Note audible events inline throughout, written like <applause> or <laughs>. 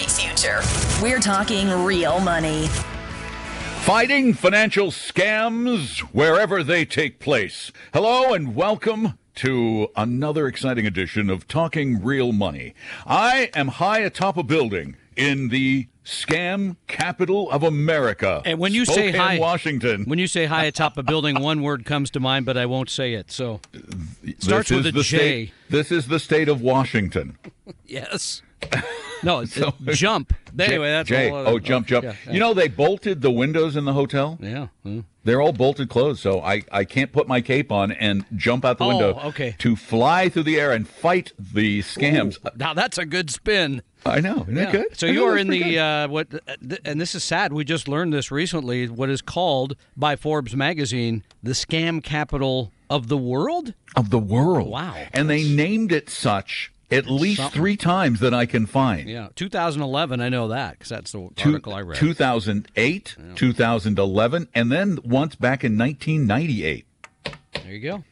great future. We're talking real money. Fighting financial scams wherever they take place. Hello and welcome to another exciting edition of Talking Real Money. I am high atop a building in the scam capital of America. And when you say Spokane, hi, Washington. When you say hi atop a building, one word comes to mind, but I won't say it. So it starts with is a the J. State, this is the state of Washington. Yes. <laughs> No, it's uh, jump. Anyway, that's Jay. oh, jump, jump. yeah, yeah. You know, they bolted the windows in the hotel. Yeah. hmm. They're all bolted closed, so I, I can't put my cape on and jump out the Oh, window okay. to fly through the air and fight the scams. Now that's a good spin. I know, isn't that good? So you are in the uh, what, uh, and this is sad. We just learned this recently. What is called by Forbes magazine the scam capital of the world? of the world. Wow. And they named it such at least Something. three times that I can find. Yeah, 2011. I know that because that's the Two- article I read. 2008, 2011, and then once back in 1998. There you go.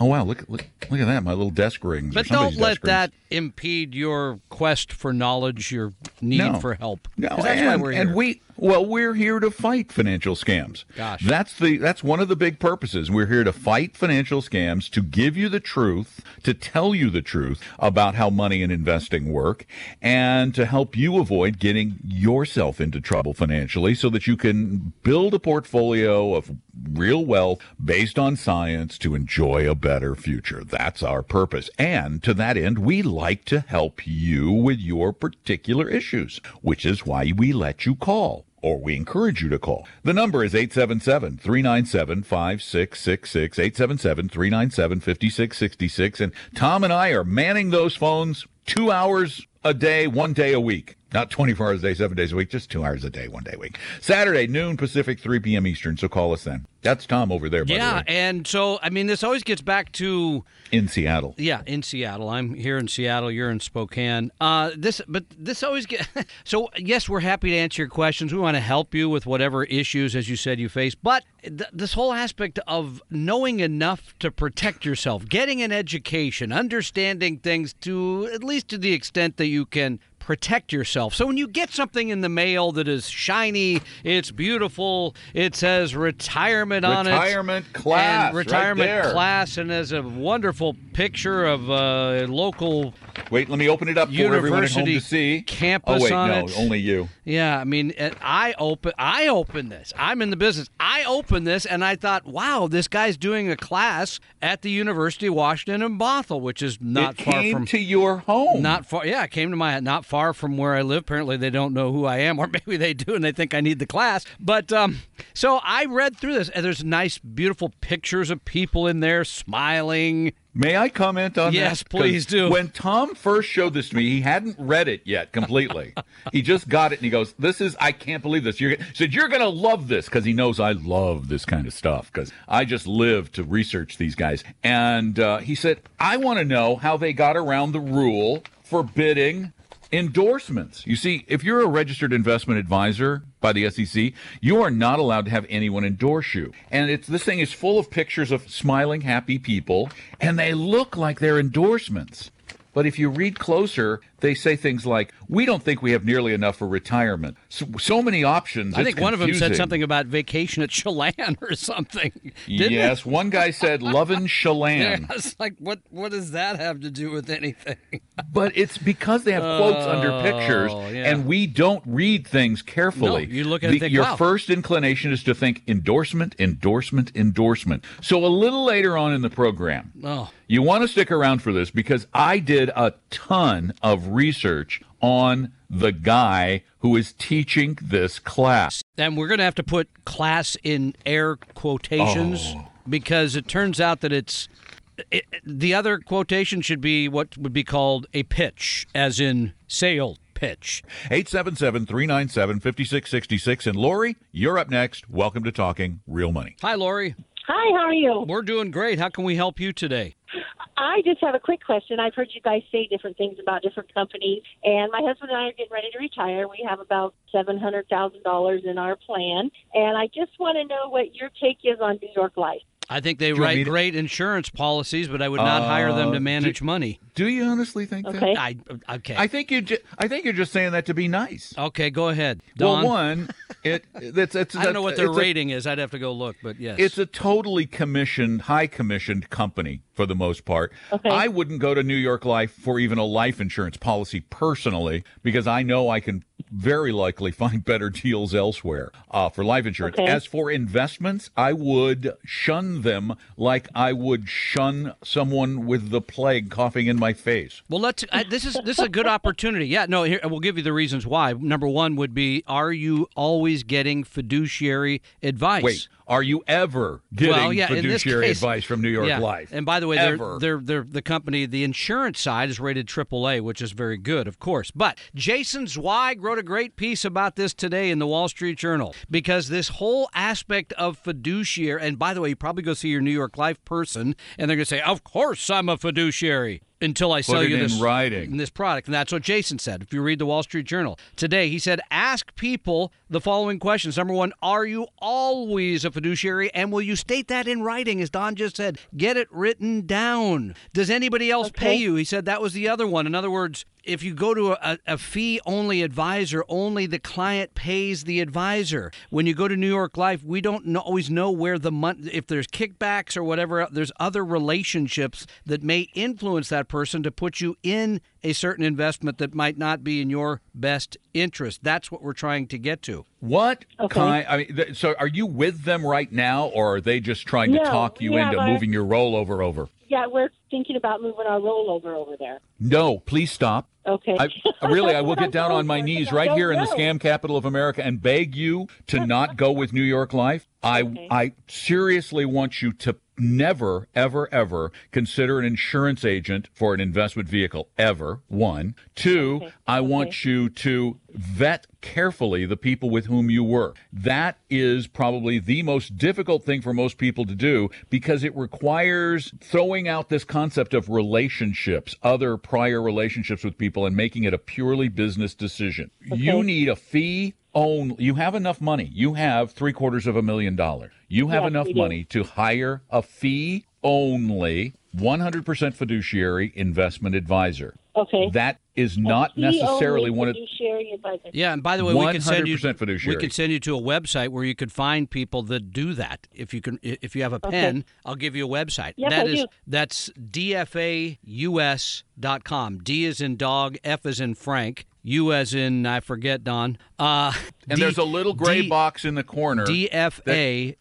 Oh wow! Look, look, look at that! My little desk rings. But don't let that impede your quest for knowledge, your need No. for help. No, that's and, why we're here. and we well, we're here to fight financial scams. Gosh. that's the that's one of the big purposes. We're here to fight financial scams, to give you the truth, to tell you the truth about how money and investing work, and to help you avoid getting yourself into trouble financially, so that you can build a portfolio of real wealth based on science to enjoy a better future. That's our purpose, and to that end, we like to help you with your particular issues, which is why we let you call or we encourage you to call. The number is 877 397 5666, 877 397 5666. And Tom and I are manning those phones two hours a day, one day a week. Not 24 hours a day, seven days a week, just two hours a day, one day a week. Saturday, noon Pacific, 3 p.m. Eastern. So call us then. That's Tom over there, by the yeah, way, and so I mean, this always gets back to in Seattle. yeah, in Seattle. I'm here in Seattle. You're in Spokane. Uh, this, but this always get. <laughs> so yes, we're happy to answer your questions. We want to help you with whatever issues, as you said, you face. But th- this whole aspect of knowing enough to protect yourself, getting an education, understanding things to at least to the extent that you can protect yourself. So when you get something in the mail that is shiny, it's beautiful, it says retirement on it. Retirement class, And right retirement there. class and has a wonderful picture of uh, a local Wait, let me open it up for everyone at home University to see. campus oh, wait, on no, it. only you. yeah, I mean, I open, I open this. I'm in the business. I open this, and I thought, wow, this guy's doing a class at the University of Washington in Bothell, which is not it far came from to your home. not far. Yeah, it came to my not far from where I live. Apparently, they don't know who I am, or <laughs> maybe they do, and they think I need the class. But um, so I read through this, and there's nice, beautiful pictures of people in there smiling. May I comment on Yes, that? 'Cause please do. When Tom first showed this to me, he hadn't read it yet completely. he just got it and he goes, "This is I can't believe this." You're he said you're going to love this because he knows I love this kind of stuff because I just live to research these guys. And uh, he said, "I want to know how they got around the rule forbidding." Endorsements. You see, if you're a registered investment advisor by the SEC, you are not allowed to have anyone endorse you. And it's this thing is full of pictures of smiling, happy people, and they look like they're endorsements. But if you read closer, they say things like, "We don't think we have nearly enough for retirement." So, so many options. I it's think one of them said something about vacation at Chelan or something. Yes, one guy said "Lovin' It? Chelan," <laughs> I was like, what? What does that have to do with anything? <laughs> but it's because they have quotes under pictures, Oh, yeah. and we don't read things carefully. No, you look at it The- think, your wow. first inclination is to think endorsement, endorsement, endorsement. So a little later on in the program, Oh, you want to stick around for this because I did a ton of research on the guy who is teaching this class. and we're going to have to put class in air quotations Oh. because it turns out that it's it, the other quotation should be what would be called a pitch, as in sale pitch. 877 397 5666. And Lori, you're up next. Welcome to Talking Real Money. Hi, Lori. Hi, how are you? We're doing great. How can we help you today? I just have a quick question. I've heard you guys say different things about different companies, and my husband and I are getting ready to retire. We have about seven hundred thousand dollars in our plan, and I just want to know what your take is on New York Life. I think they Do you want write to- great insurance policies, but I would not hire them Uh, to manage money. Do you honestly think Okay. that? I okay. I think you. Ju- I think you're just saying that to be nice. okay, go ahead. Don. Well, one, it it's it's. <laughs> I don't know what their it's a- rating is. I'd have to go look, but yes. It's a totally commissioned, high commissioned company for the most part. Okay. I wouldn't go to New York Life for even a life insurance policy personally because I know I can very likely <laughs> find better deals elsewhere uh, for life insurance. Okay. As for investments, I would shun them like I would shun someone with the plague coughing in my face. Well, let's. I, this is this is a good opportunity. Yeah, no. Here we'll give you the reasons why. Number one would be: Are you always getting fiduciary advice? Wait, are you ever getting well, yeah, fiduciary case- advice from New York yeah. Life? And by the way, they're, they're they're the company. The insurance side is rated AAA, which is very good, of course. But Jason Zweig wrote a great piece about this today in the Wall Street Journal because this whole aspect of fiduciary. And by the way, you probably go see your New York Life person, and they're going to say, "Of course, I'm a fiduciary." Until I sell you this writing. this product. And that's what Jason said. If you read the Wall Street Journal today, he said, ask people the following questions. Number one, are you always a fiduciary? And will you state that in writing? As Don just said, get it written down. Does anybody else pay you? He said that was the other one. In other words, if you go to a, a fee only advisor, only the client pays the advisor. When you go to New York Life, we don't know, always know where the money, if there's kickbacks or whatever, there's other relationships that may influence that person to put you in a certain investment that might not be in your best interest. That's what we're trying to get to. What Okay. kind? I mean, th- so are you with them right now, or are they just trying to talk you into our- moving your rollover over? Yeah, we're thinking about moving our rollover over there. No, please stop. Okay. I, <laughs> really, I will get down on my knees right here in the scam capital of America and beg you to not go with New York Life. I Okay. I seriously want you to never, ever, ever consider an insurance agent for an investment vehicle ever. One, two. Okay. I Okay. want you to vet carefully the people with whom you work. That is probably the most difficult thing for most people to do because it requires throwing out this concept of relationships, other prior relationships with people, and making it a purely business decision. You need a fee own you have enough money. You have three quarters of a million dollars. You have Yes, enough money to hire a fee only 100% fiduciary investment advisor Okay. that is not Fee necessarily one of fiduciary advisor. Yeah, and by the way, we can send you fiduciary. we could send you to a website where you could find people that do that. If you can, if you have a pen, I'll give you a website. Yes, That I is do. that's dfaus.com. D is in dog, F is in Frank, U as in I forget Don. Uh, and D- there's a little gray D- box in the corner dfaus.com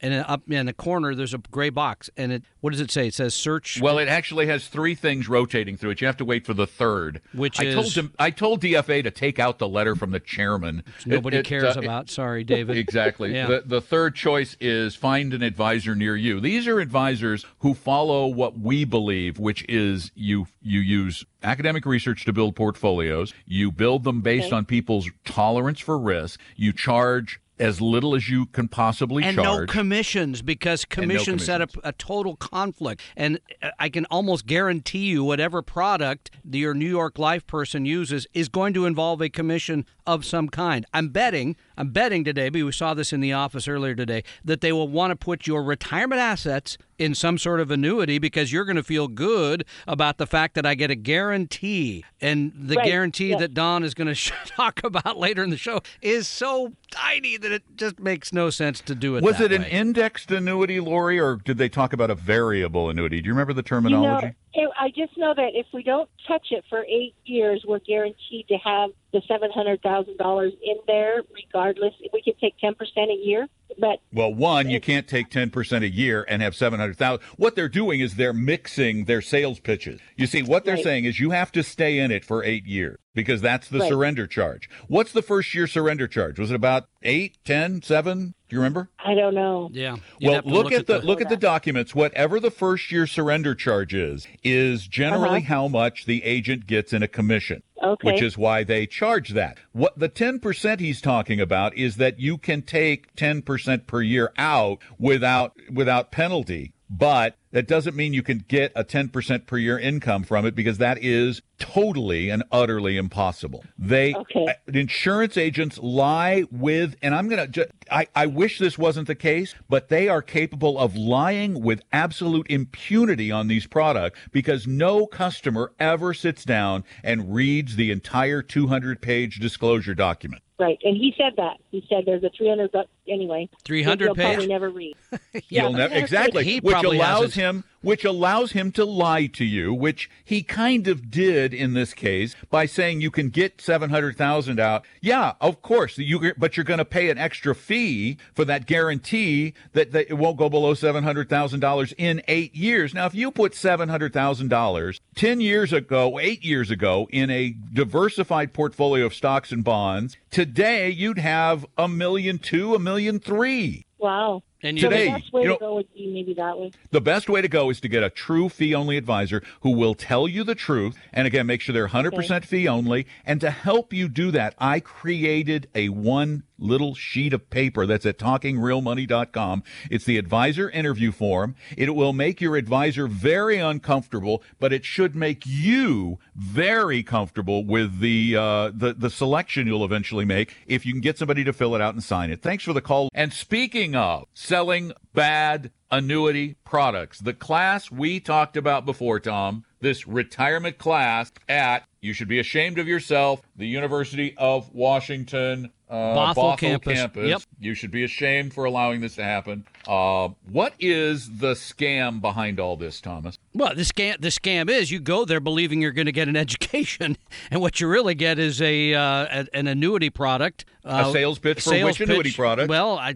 and up in the corner there's a gray box and it what does it say it says search well it actually has three things rotating through it you have to wait for the third Which I told is- him I told DFA to take out the letter from the chairman nobody It- it, cares uh, about <laughs> sorry david Exactly. Yeah. The, the third choice is find an advisor near you. These are advisors who follow what we believe, which is you you use academic research to build portfolios. You build them based Okay. on people's tolerance for risk. You charge as little as you can possibly and no commissions because no commissions set up commissions. a total conflict and uh, i can almost guarantee you whatever product your new york life person uses is going to involve a commission of some kind i'm betting i'm betting today but we saw this in the office earlier today that they will want to put your retirement assets in some sort of annuity because you're going to feel good about the fact that I get a guarantee. And the Right, guarantee yeah. that Don is going <laughs> to talk about later in the show is so tiny that it just makes no sense to do it. Was that it an indexed annuity, Lori, or did they talk about a variable annuity? Do you remember the You know, terminology? I just know that if we don't touch it for eight years, we're guaranteed to have the seven hundred thousand dollars in there, regardless. We can take ten percent a year, but Well, one, you can't take 10% a year and have 700,000. What they're doing is they're mixing their sales pitches. You see, what they're Right. saying is you have to stay in it for eight years because that's the Right. surrender charge. What's the first year surrender charge? Was it about eight, ten, seven? Do you remember? I don't know. Yeah. You'd Well, have to look, at the, look at the documents. Whatever the first year surrender charge is, is generally Uh-huh. how much the agent gets in a commission. Okay. Which is why they charge that. What the 10% he's talking about is that you can take 10% per year out without without penalty but that doesn't mean you can get a 10% per year income from it because that is totally and utterly impossible. They Okay. uh, insurance agents lie with and I'm going to I I wish this wasn't the case, but they are capable of lying with absolute impunity on these products because no customer ever sits down and reads the entire 200-page disclosure document. Right, and he said that. He said there's a 300 bucks anyway. 300 You'll probably never read. <laughs> You'll never exactly, He which allows hasn't. him, which allows him to lie to you, which he kind of did in this case by saying you can get seven hundred thousand out. Yeah, of course, you, but you're going to pay an extra fee for that guarantee that, that it won't go below seven hundred thousand dollars in eight years. Now, if you put seven hundred thousand dollars ten years ago, eight years ago, in a diversified portfolio of stocks and bonds, today you'd have a million two, a million three. Wow. And So Today, the best way you know- to go would be maybe that way. The best way to go is to get a true fee only advisor who will tell you the truth. And again, make sure they're 100% fee only. And to help you do that, I created a one little sheet of paper that's at talkingrealmoney.com. It's the advisor interview form. It will make your advisor very uncomfortable, but it should make you very comfortable with the, uh, the, the selection you'll eventually make if you can get somebody to fill it out and sign it. Thanks for the call. And speaking of selling bad annuity products, the class we talked about before, Tom, this retirement class at, you should be ashamed of yourself, the University of Washington. Uh, Bothell campus. Yep. You should be ashamed for allowing this to happen. Uh, what is the scam behind all this, Thomas? Well, the scam the scam is you go there believing you're going to get an <laughs> education, and what you really get is a, uh, a- an annuity product. Uh, sales pitch for sales which annuity pitch. product? Well, I,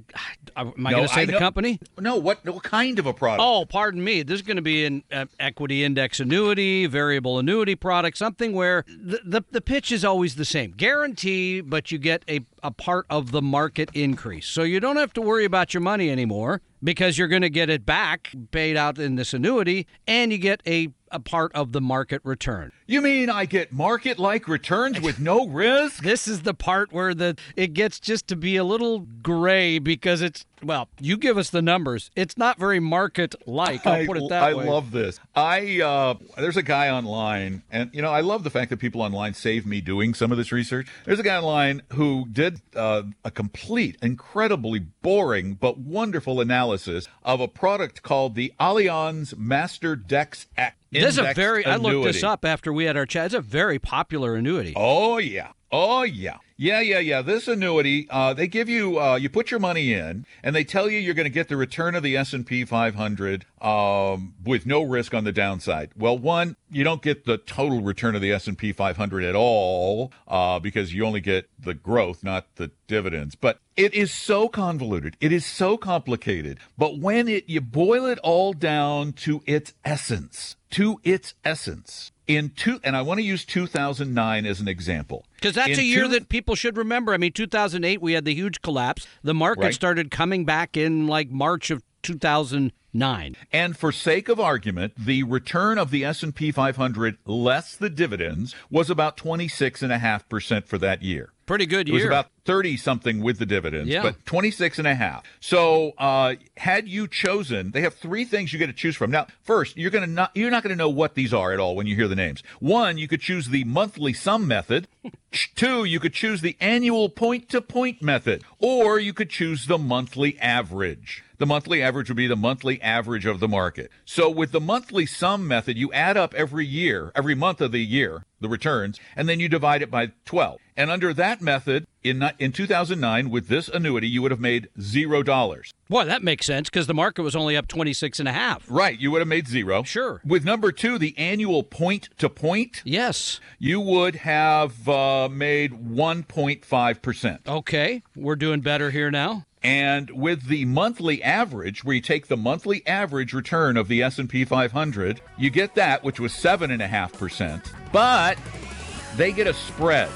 I am I No, going to say I the know- company? No, what, what kind of a product? Oh, pardon me. This is going to be an uh, equity index annuity, variable annuity product, something where the, the the pitch is always the same, guarantee, but you get a a part of the market increase, so you don't have to worry about your money anymore because you're going to get it back paid out in this annuity, and you get a a part of the market return. You mean I get market like returns with no risk? <laughs> This is the part where the it gets just to be a little gray because it's well, you give us the numbers. It's not very market like. I'll put it that I way. love this. I uh, there's a guy online, and you know I love the fact that people online save me doing some of this research. There's a guy online who did uh, a complete, incredibly boring but wonderful analysis of a product called the Allianz MasterDex X. This is a very. I looked this up after we had our chat. It's a very popular annuity. Oh yeah. Oh yeah. Yeah, yeah, yeah. This annuity, uh, they give you, uh, you put your money in, and they tell you you're going to get the return of the S and P 500 um, with no risk on the downside. Well, one, you don't get the total return of the S and P 500 at all uh, because you only get the growth, not the dividends. But it is so convoluted. It is so complicated. But when it you boil it all down to its essence, to its essence. In two, and I want to use 2009 as an example. Because that's In a year two- that people should remember. I mean, 2008, we had the huge collapse. The market Right. started coming back in like March of 2009. And for sake of argument, the return of the S&P 500 less the dividends was about 26.5% for that year. Pretty good It was about 30 something with the dividends, Yeah. but 26 and a half. So, uh, had you chosen, they have three things you get to choose from. Now, first, you're going to not, you're not going to know what these are at all when you hear the names. One, you could choose the monthly sum method. <laughs> Two, you could choose the annual point to point method, or you could choose the monthly average. The monthly average would be the monthly average of the market. So with the monthly sum method, you add up every year, every month of the year, the returns, and then you divide it by 12. And under that method, in in 2009, with this annuity, you would have made zero dollars. Boy, that makes sense because the market was only up 26 and a half. Right, you would have made zero. Sure. With number two, the annual point to point, Yes. you would have uh, made 1.5 percent. Okay. We're doing better here now. And with the monthly average, where you take the monthly average return of the S&P 500, you get that, which was seven and a half percent. But they get a spread.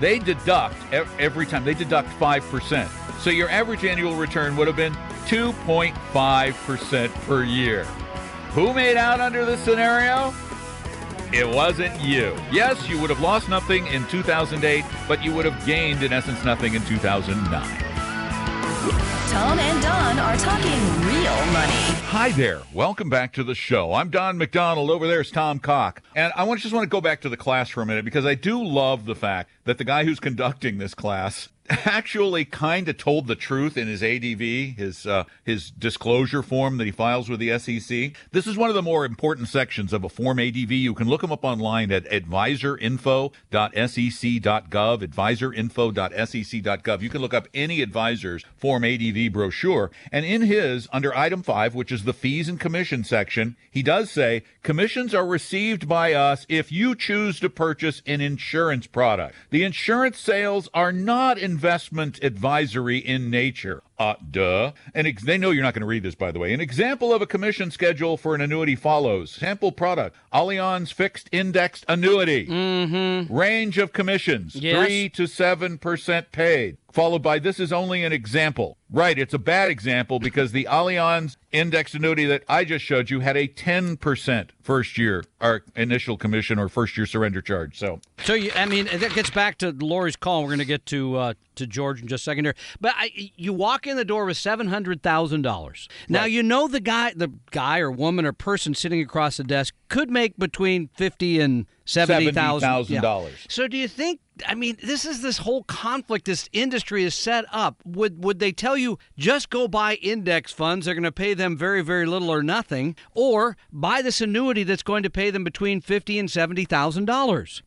They deduct every time. They deduct five percent. So your average annual return would have been 2.5 percent per year. Who made out under this scenario? It wasn't you. Yes, you would have lost nothing in 2008, but you would have gained, in essence, nothing in 2009. Tom and Don are talking real money. Hi there. Welcome back to the show. I'm Don McDonald. Over there is Tom Cock. And I want, just want to go back to the class for a minute because I do love the fact that the guy who's conducting this class actually kind of told the truth in his ADV, his uh, his disclosure form that he files with the SEC. This is one of the more important sections of a Form ADV. You can look him up online at advisorinfo.sec.gov, advisorinfo.sec.gov. You can look up any advisor's Form ADV brochure, and in his under item 5, which is the fees and commission section, he does say commissions are received by us if you choose to purchase an insurance product. The insurance sales are not in investment advisory in nature. Uh, duh. And ex- they know you're not going to read this, by the way. An example of a commission schedule for an annuity follows. Sample product: Allianz fixed indexed annuity. Mm-hmm. Range of commissions: Yes. three to seven percent paid. Followed by this is only an example. Right, it's a bad example because the Allianz indexed annuity that I just showed you had a 10% first year or initial commission or first year surrender charge. So So you, I mean, that gets back to Lori's call. We're going to get to uh, to George in just a second here. But I, you walk in the door with seven hundred thousand dollars. Now you know the guy, the guy or woman or person sitting across the desk could make between fifty and seventy thousand $70,000. So do you think? I mean, this is this whole conflict this industry is set up. Would would they tell you just go buy index funds? They're going to pay them very very little or nothing, or buy this annuity that's going to pay them between fifty and seventy thousand dollars.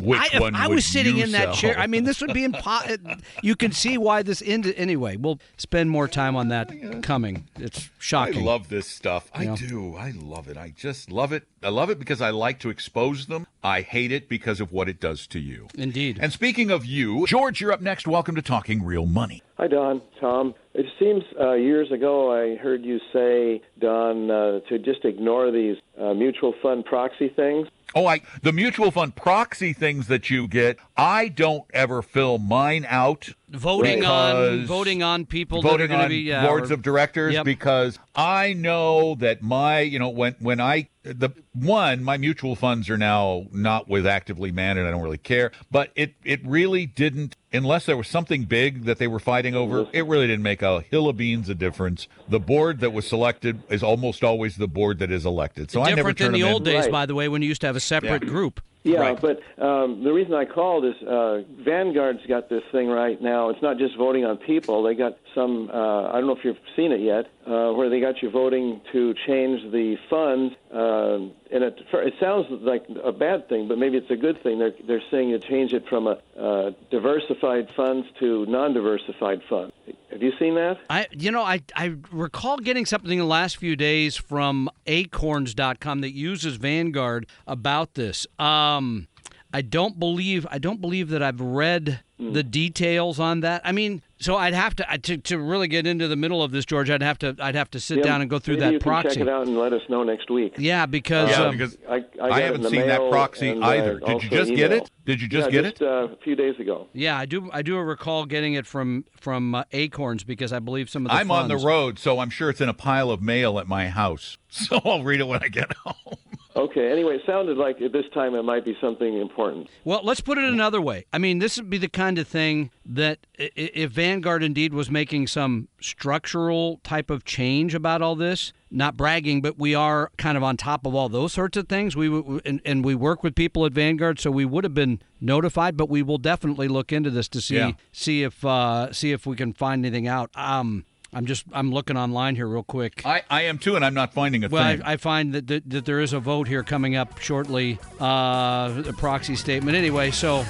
Which I, if one I would was sitting you in that sell? chair, I mean, this would be impossible. <laughs> you can see why this ended. Anyway, we'll spend more time on that coming. It's shocking. I love this stuff. I Yeah. do. I love it. I just love it. I love it because I like to expose them. I hate it because of what it does to you. Indeed. And speaking of you, George, you're up next. Welcome to Talking Real Money. Hi, Don. Tom. It seems uh, years ago I heard you say, Don, uh, to just ignore these uh, mutual fund proxy things. Oh, I the mutual fund proxy things that you get. I don't ever fill mine out. voting on voting on people that are voting going to on be yeah, boards or- of directors Yep. because I know that my you know when when I the one my mutual funds are now not with actively managed I don't really care but it it really didn't unless there was something big that they were fighting over it really didn't make a hill of beans a difference the board that was selected is almost always the board that is elected so I never different than the old in. days, Right. by the way, when you used to have a separate group. Yeah, Right. but um, the reason I called is uh, Vanguard's got this thing right now. It's not just voting on people. They got some. Uh, I don't know if you've seen it yet, uh, where they got you voting to change the funds. Uh, and it, it sounds like a bad thing, but maybe it's a good thing. They're they're saying you change it from a uh, diversified funds to non-diversified funds. Have you seen that? I, you know, I, I recall getting something in the last few days from Acorns.com that uses Vanguard about this. Um, I don't believe I don't believe that I've read the details on that. I mean, so I'd have to to to really get into the middle of this, George. I'd have to I'd have to sit Yeah, down and go through maybe that you can proxy. check it out and let us know next week. Yeah, because, Yeah, um, because I, I, I haven't seen that proxy and, uh, either. Did you just get it? Did you just yeah, get just, it? Uh, a few days ago. yeah, I do I do recall getting it from from uh, Acorns because I believe some of the I'm on the road, so I'm sure it's in a pile of mail at my house. <laughs> So I'll read it when I get home. Okay. Anyway, it sounded like at this time it might be something important. Well, let's put it another way. I mean, this would be the kind of thing that i- i- if Vanguard indeed was making some structural type of change about all this, not bragging, but we are kind of on top of all those sorts of things. We and, and we work with people at Vanguard, so we would have been notified. But we will definitely look into this to see Yeah. see if uh, see if we can find anything out. Um, I'm just I'm looking online here real quick. I, I am too, and I'm not finding a Well, thing. I, I find that, that that there is a vote here coming up shortly, uh, a proxy statement. Anyway, so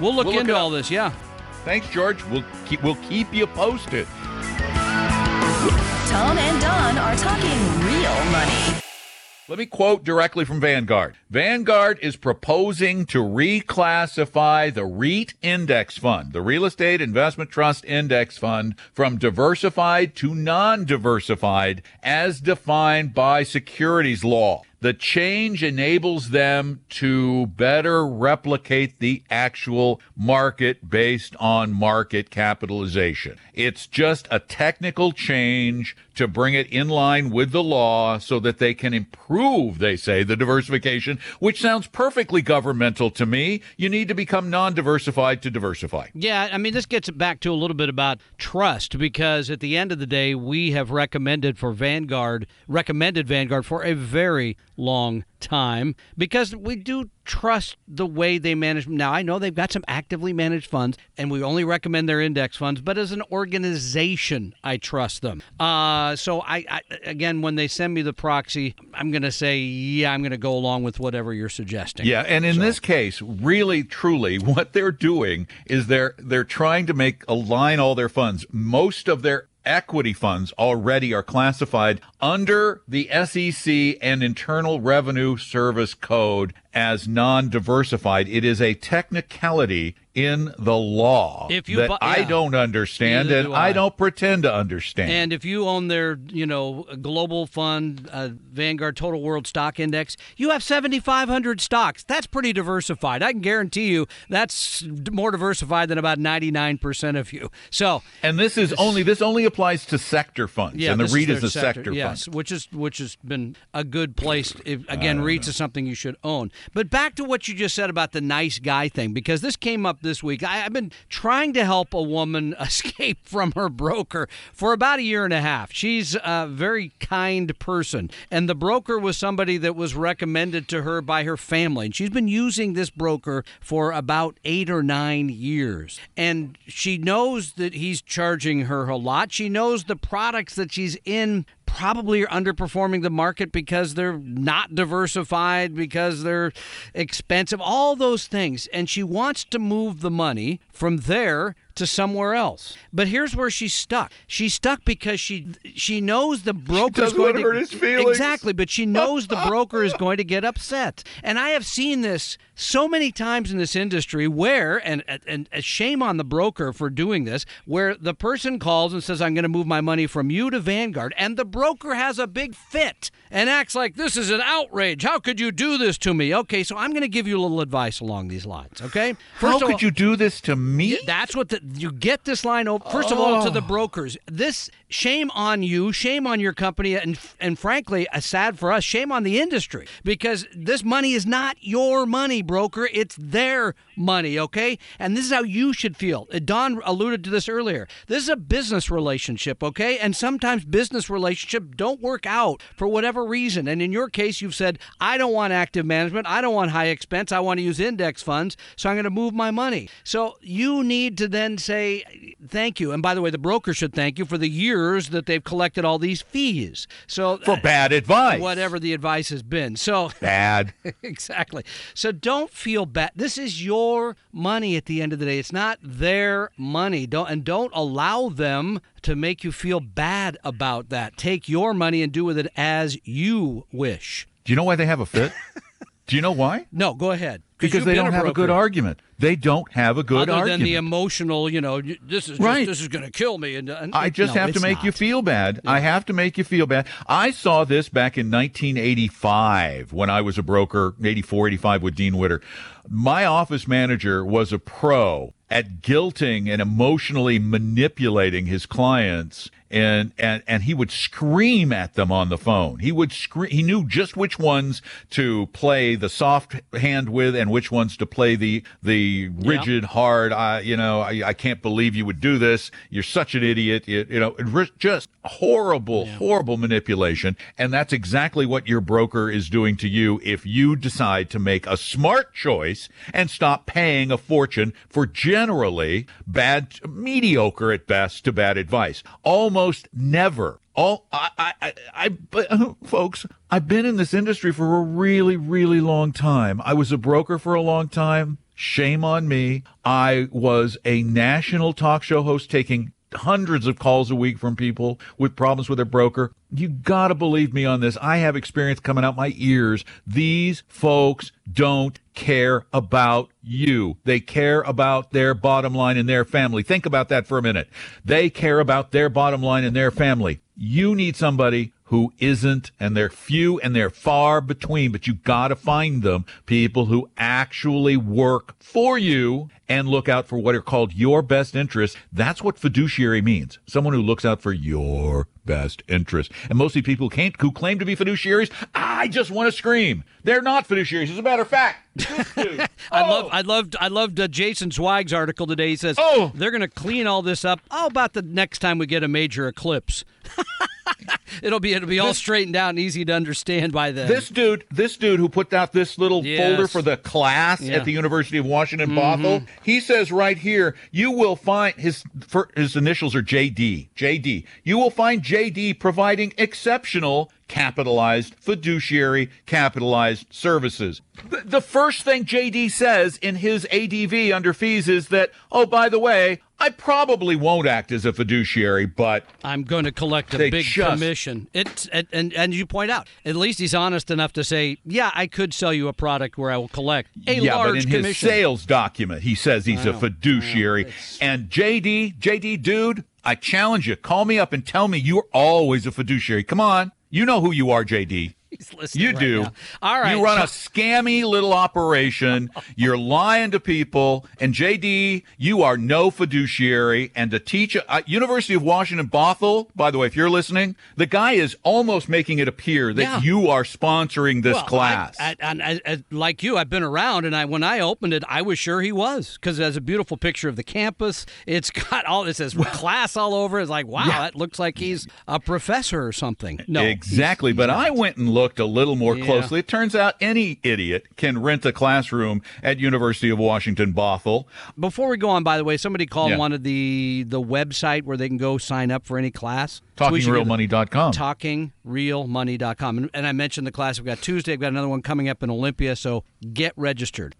we'll look We'll into it up. all this. Yeah. Thanks, George. We'll keep we'll keep you posted. Tom and Don are talking real money. Let me quote directly from Vanguard. Vanguard is proposing to reclassify the REIT index fund, the Real Estate Investment Trust Index Fund, from diversified to non diversified as defined by securities law. The change enables them to better replicate the actual market based on market capitalization. It's just a technical change to bring it in line with the law so that they can improve, they say, the diversification, which sounds perfectly governmental to me. You need to become non diversified to diversify. Yeah, I mean, this gets back to a little bit about trust because at the end of the day, we have recommended for Vanguard, recommended Vanguard for a very long time because we do trust the way they manage. them. Now, I know they've got some actively managed funds, and we only recommend their index funds, but as an organization, I trust them. Uh, so, I, I again, when they send me the proxy, I'm going to say, yeah, I'm going to go along with whatever you're suggesting. Yeah, and in this case, really, truly, <laughs> what they're doing is they're they're trying to make align all their funds. Most of their equity funds already are classified under the SEC and Internal Revenue Service Code as non-diversified. It is a technicality in the law If you that bu- I don't understand Neither and do I. I. don't pretend to understand. And if you own their, you know, global fund, uh, Vanguard Total World Stock Index, you have 7,500 stocks. That's pretty diversified. I can guarantee you that's more diversified than about 99% of you. So, And this is only this only applies to sector funds, yeah, and the REIT is a sector, funds. yes, fund. which is which has been a good place. If, again, REITs is something you should own. But back to what you just said about the nice guy thing, because this came up this week. I, I've been trying to help a woman <laughs> escape from her broker for about a year and a half. She's a very kind person, and the broker was somebody that was recommended to her by her family, and she's been using this broker for about eight or nine years, and she knows that he's charging her a lot. She knows the products that she's in probably are underperforming the market because they're not diversified, because they're expensive, all those things. And she wants to move the money from there to somewhere else. But here's where she's stuck. She's stuck because she she knows the broker's doesn't going to hurt his feelings. Exactly, but she knows the <laughs> broker is going to get upset. And I have seen this so many times in this industry where and and, and shame on the broker for doing this, where the person calls and says I'm going to move my money from you to Vanguard and the broker has a big fit and acts like this is an outrage. How could you do this to me? Okay, so I'm going to give you a little advice along these lines, okay? How of could all- you do this to me? that's what the, you get this line. Over, first of all, to the brokers. This shame on you, shame on your company, and and frankly, uh, sad for us, shame on the industry because this money is not your money, broker. It's their money. Okay, and this is how you should feel. Uh, Don alluded to this earlier. This is a business relationship. Okay, and sometimes business relationships don't work out for whatever reason. And in your case, you've said, I don't want active management. I don't want high expense. I want to use index funds. So I'm going to move my money. So you need to then say thank you. And by the way, the broker should thank you for the years that they've collected all these fees. So For uh, bad advice. whatever the advice has been. So <laughs> Bad. exactly. So don't feel bad. This is your money at the end of the day. It's not their money. Don't and don't allow them to make you feel bad about that. Take your money and do with it as you wish. Do you know why they have a fit? <laughs> Do you know why? No, go ahead. Because they don't have a good argument. They don't have a good Other argument. than the emotional, you know, this is just, Right. this is going to kill me. And, and I just no, have to make you feel bad. I have to make you feel bad. I saw this back in 1985 when I was a broker, 84, 85 with Dean Witter. My office manager was a pro at guilting and emotionally manipulating his clients and and and he would scream at them on the phone. He would scream. He knew just which ones to play the soft hand with and which ones to play the the rigid, hard. I you know I, I can't believe you would do this. You're such an idiot. You, you know just horrible, horrible manipulation. And that's exactly what your broker is doing to you if you decide to make a smart choice and stop paying a fortune for generally bad, mediocre at best to bad advice. Almost never. All I, I, I, I but, uh, folks, I've been in this industry for a really, really long time. I was a broker for a long time. Shame on me. I was a national talk show host taking hundreds of calls a week from people with problems with their broker. You gotta believe me on this. I have experience coming out my ears. These folks don't care about you. They care about their bottom line and their family. Think about that for a minute. They care about their bottom line and their family. You need somebody who isn't, and they're few and they're far between, but you got to find them. People who actually work for you and look out for what are called your best interests. That's what fiduciary means. Someone who looks out for your best interest. And mostly people who, can't, who claim to be fiduciaries, I just want to scream. They're not fiduciaries. As a matter of fact, dude- <laughs> I Oh! love, I loved, I loved uh, Jason Zweig's article today. He says, Oh! they're going to clean all this up. How about the next time we get a major eclipse? <laughs> <laughs> it'll be, it'll be all straightened out and easy to understand by then. This dude, this dude who put out this little Yes. folder for the class Yeah. Mm-hmm. at the University of Washington Bothell, he says right here, you will find his for, his initials are JD. JD. You will find JD providing exceptional capitalized fiduciary capitalized services. The, first thing JD says in his ADV under fees is that, oh, by the way, I probably won't act as a fiduciary, but I'm going to collect a big just- commission. It's and, and and you point out at least he's honest enough to say, yeah, I could sell you a product where I will collect a yeah, large but in commission. his sales document, he says he's a fiduciary. And JD, JD, dude, I challenge you. Call me up and tell me you're always a fiduciary. Come on. You know who you are, JD. He's listening You right do. now. All right. You run so- a scammy little operation. <laughs> You're lying to people. And JD, you are no fiduciary. And to teach uh, University of Washington Bothell, by the way, if you're listening, the guy is almost making it appear that Yeah. you are sponsoring this Well, class. I, I, I, like you, I've been around, and I when I opened it, I was sure he was because it has a beautiful picture of the campus. It's <laughs> got all it says class all over. It's like wow, that looks like he's a professor or something. No, exactly. But I went and looked a little more Yeah. closely. It turns out any idiot can rent a classroom at University of Washington Bothell. Before we go on, by the way, somebody called Yeah. wanted the the website where they can go sign up for any class. So we should give it- TalkingRealMoney.com. talkingrealmoney.com. And, and I mentioned the class we've got Tuesday. I've got another one coming up in Olympia, so get registered.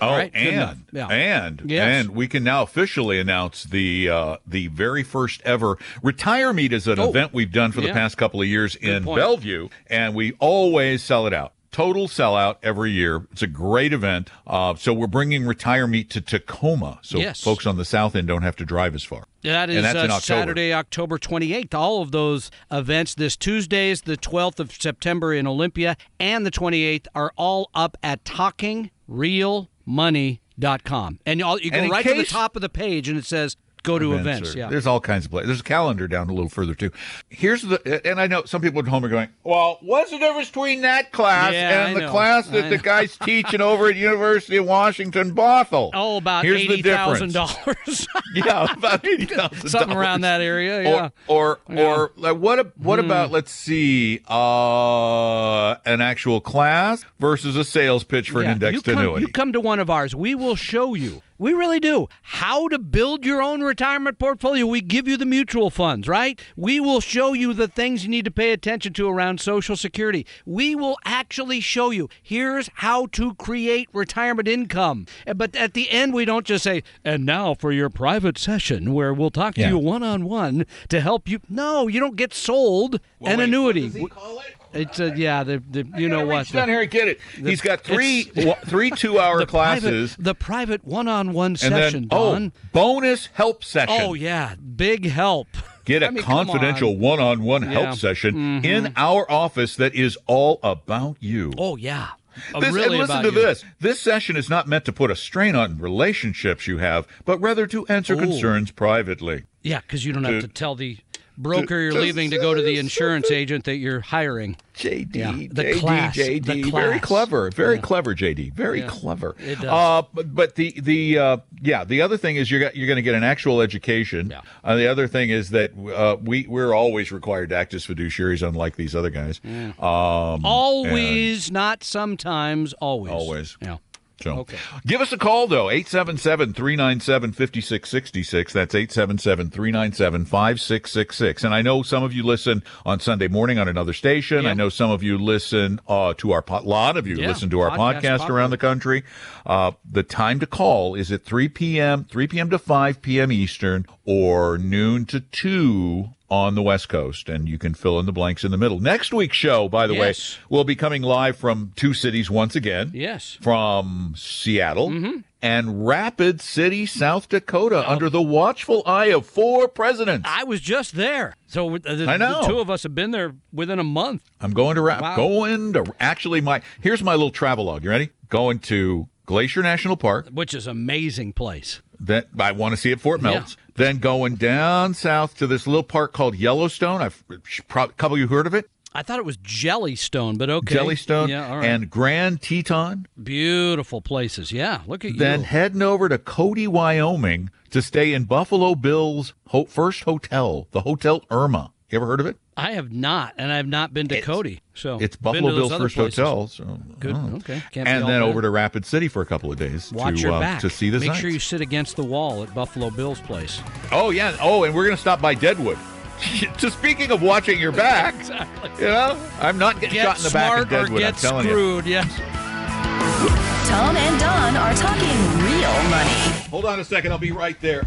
Oh, right, and Yeah. and Yes. and we can now officially announce the uh, the very first ever retire meet is an Oh. event we've done for the past couple of years in point. Bellevue, and we always sell it out. Total sellout every year. It's a great event. Uh, so we're bringing retire meet to Tacoma, so Yes. folks on the south end don't have to drive as far. That is And uh, October. Saturday, October 28th. All of those events this Tuesday is the 12th of September in Olympia, and the 28th are all up at talkingrealmoney.com. And all, you go And right to the top of the page, and it says go to events. or- yeah. There's all kinds of places. There's a calendar down a little further too. Here's the, and I know some people at home are going, well, what's the difference between that class Yeah, and I the know. class that the guy's <laughs> teaching over at University of Washington Bothell? Oh, about Here's eighty thousand dollars. <laughs> Yeah, about eighty thousand. <laughs> something around that area. Yeah. Or, or, or like, what? What about? Let's see, uh, an actual class versus a sales pitch for Yeah, an indexed you come, annuity. You come to one of ours. We will show you. We really do. How to build your own retirement portfolio. We give you the mutual funds, right? We will show you the things you need to pay attention to around Social Security. We will actually show you here's how to create retirement income. Uh, But at the end, we don't just say, and now for your private session where we'll talk to Yeah. you one on one to help you. No, you don't get sold an wait, annuity. What does he call it? It's a, yeah, the, the, you know what? Reach down here and get it. He's got three wa- three <laughs> two hour the classes. Private, the private one-on-one session, then oh, bonus help session. Oh yeah, big help. Get a I mean, confidential one-on-one Yeah. Mm-hmm. help session in our office that is all about you. Oh yeah, Uh, This, really and listen to you. this. This session is not meant to put a strain on relationships you have, but rather to answer Ooh. concerns privately. Yeah, because you don't have To- to tell the broker you're leaving to go to the <laughs> insurance agent that you're hiring. JD, Yeah, the JD, class, JD, the very clever, very Yeah. clever, JD, very Yeah, clever. it does. Uh, but, but the the uh, yeah, the other thing is you're you're going to get an actual education. Yeah. Uh, the other thing is that uh, we we're always required to act as fiduciaries, unlike these other guys. Um, Always, not sometimes. Always. Always. Yeah. So Okay. give us a call though, 877-397-5666. That's 877-397-5666. And I know some of you listen on Sunday morning on another station. Yeah. I know some of you listen uh, to our po- lot of you Yeah, listen to our podcast podcast, around the country. Uh, the time to call is at 3 p.m., 3 p.m. to 5 p.m. Eastern or noon to 2 on the West Coast, and you can fill in the blanks in the middle. Next week's show, by the Yes. way, will be coming live from two cities once again Yes. from Seattle and Rapid City, South Dakota, under the watchful eye of four presidents. I was just there. So uh, the, I know. the two of us have been there within a month. I'm going to Rap. Wow. Going to actually my. Here's my little travel log. You ready? Going to Glacier National Park. which is amazing place. That I want to see at Fort Melts. Then going down south to this little park called Yellowstone. I've a couple of you heard of it. I thought it was Jellystone, but okay. Jellystone Yeah, right. and Grand Teton. Beautiful places. Yeah, look at Then you. Then heading over to Cody, Wyoming to stay in Buffalo Bill's ho- first hotel, the Hotel Irma. You ever heard of it? I have not, and I have not been to Cody. So It's Buffalo Bill's first places. hotel. So, Good. oh. Okay. Can't And then bad. over to Rapid City for a couple of days Watch to your uh, back. to see the Make sights. sure you sit against the wall at Buffalo Bill's place. Oh yeah. Oh, and we're gonna stop by Deadwood. <laughs> so speaking of watching your back, exactly. you know, I'm not getting Get shot in the back smart of Deadwood. or I'm get telling you. screwed. Yes. Tom and Don are talking real money. Hold on a second. I'll be right there.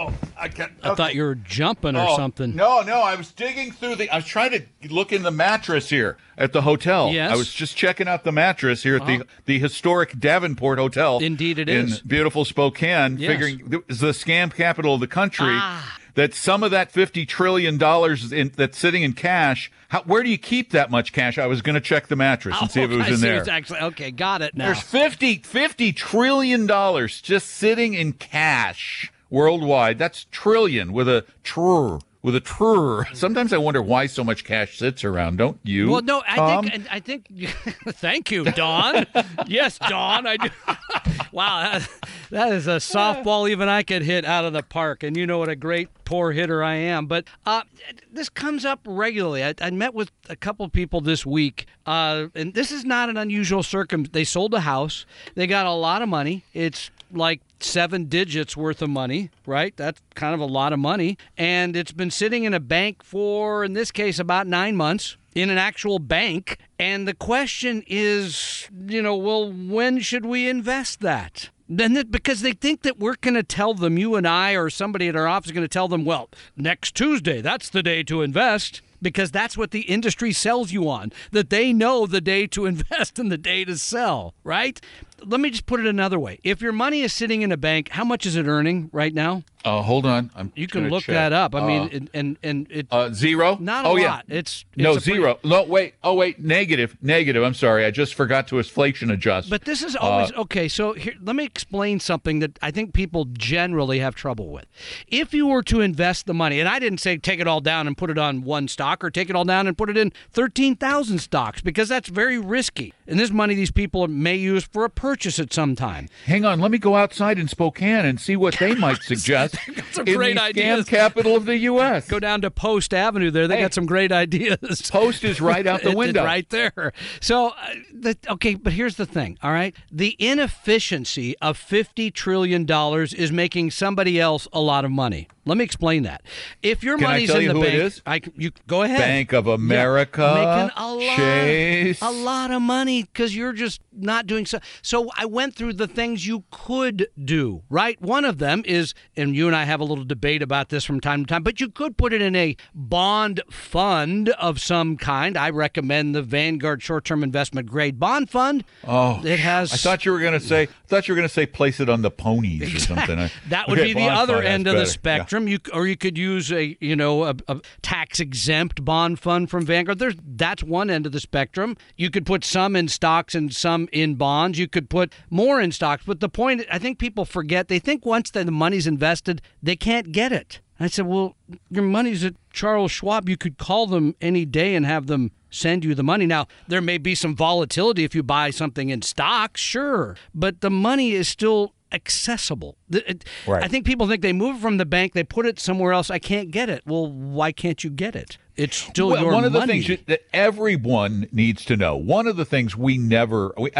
Oh, I can't. I thought you were jumping or Oh, something. No, no, I was digging through the. I was trying to look in the mattress here at the hotel. Yes. I was just checking out the mattress here at the the historic Davenport Hotel. Indeed it in is. beautiful Spokane. Yes. Figuring is the scam capital of the country. Ah. That some of that fifty trillion dollars that's sitting in cash. How, where do you keep that much cash? I was going to check the mattress and see if it Oh, was <laughs> I in see there. it's Actually, okay, got it now. There's 50, 50 trillion dollars just sitting in cash worldwide. That's trillion with a trr with a trr. Sometimes I wonder why so much cash sits around. Don't you? Well, no, I Tom? think I think. <laughs> thank you, Don. <laughs> yes, Don. I do. <laughs> wow, that, that is a softball even I could hit out of the park, and you know what a great poor hitter I am. But uh, this comes up regularly. I, I met with a couple people this week, uh, and this is not an unusual circum. They sold a house. They got a lot of money. It's like seven digits worth of money, right? That's kind of a lot of money. And it's been sitting in a bank for, in this case, about nine months in an actual bank. And the question is, you know, well, when should we invest that? Then that, because they think that we're going to tell them, you and I or somebody at our office is going to tell them, well, next Tuesday, that's the day to invest because that's what the industry sells you on that they know the day to <laughs> invest and the day to sell, right? Let me just put it another way. If your money is sitting in a bank, how much is it earning right now? Uh, hold on. I'm You can look check. that up. I Uh, mean, and and, and it uh, zero. not a oh, lot. Yeah. It's, it's no a pretty- zero. No, wait. Oh, wait. Negative. Negative. I'm sorry. I just forgot to inflation adjust. But this is Uh, always okay. So here, let me explain something that I think people generally have trouble with. If you were to invest the money, and I didn't say take it all down and put it on one stock, or take it all down and put it in thirteen thousand stocks, because that's very risky. And this money these people may use for a purchase it sometime. Hang on, let me go outside in Spokane and see what they might <laughs> suggest some in great the ideas. scam capital of the U.S. Go down to Post Avenue there. They Hey. got some great ideas. Post is right out the <laughs> window. right there. So, uh, the, okay, but here's the thing. All right, the inefficiency of fifty trillion dollars is making somebody else a lot of money. Let me explain that. If your Can money's in the bank? I you go ahead. Bank of Yeah, America, making a lot, Chase. a lot of money because you're just not doing so. So I went through the things you could do. Right, one of them is, and you and I have a little debate about this from time to time. But you could put it in a bond fund of some kind. I recommend the Vanguard short-term investment grade bond fund. Oh, it has. I thought you were going to say. I thought you were going to say place it on the ponies or something. <laughs> That <laughs> would Okay, be the other end of the spectrum. Yeah. Spectrum. You or you could use a you know a, a tax exempt bond fund from Vanguard. There's that's one end of the spectrum. You could put some in stocks and some in bonds. You could put more in stocks. But the point I think people forget they think once the money's invested they can't get it. I said, well, your money's at Charles Schwab. You could call them any day and have them send you the money. Now, there may be some volatility if you buy something in stocks, sure, but the money is still accessible. Right. I think people think they move it from the bank, they put it somewhere else. I can't get it. Well, why can't you get it? It's still Well, your one of the money. things that everyone needs to know. One of the things we never we,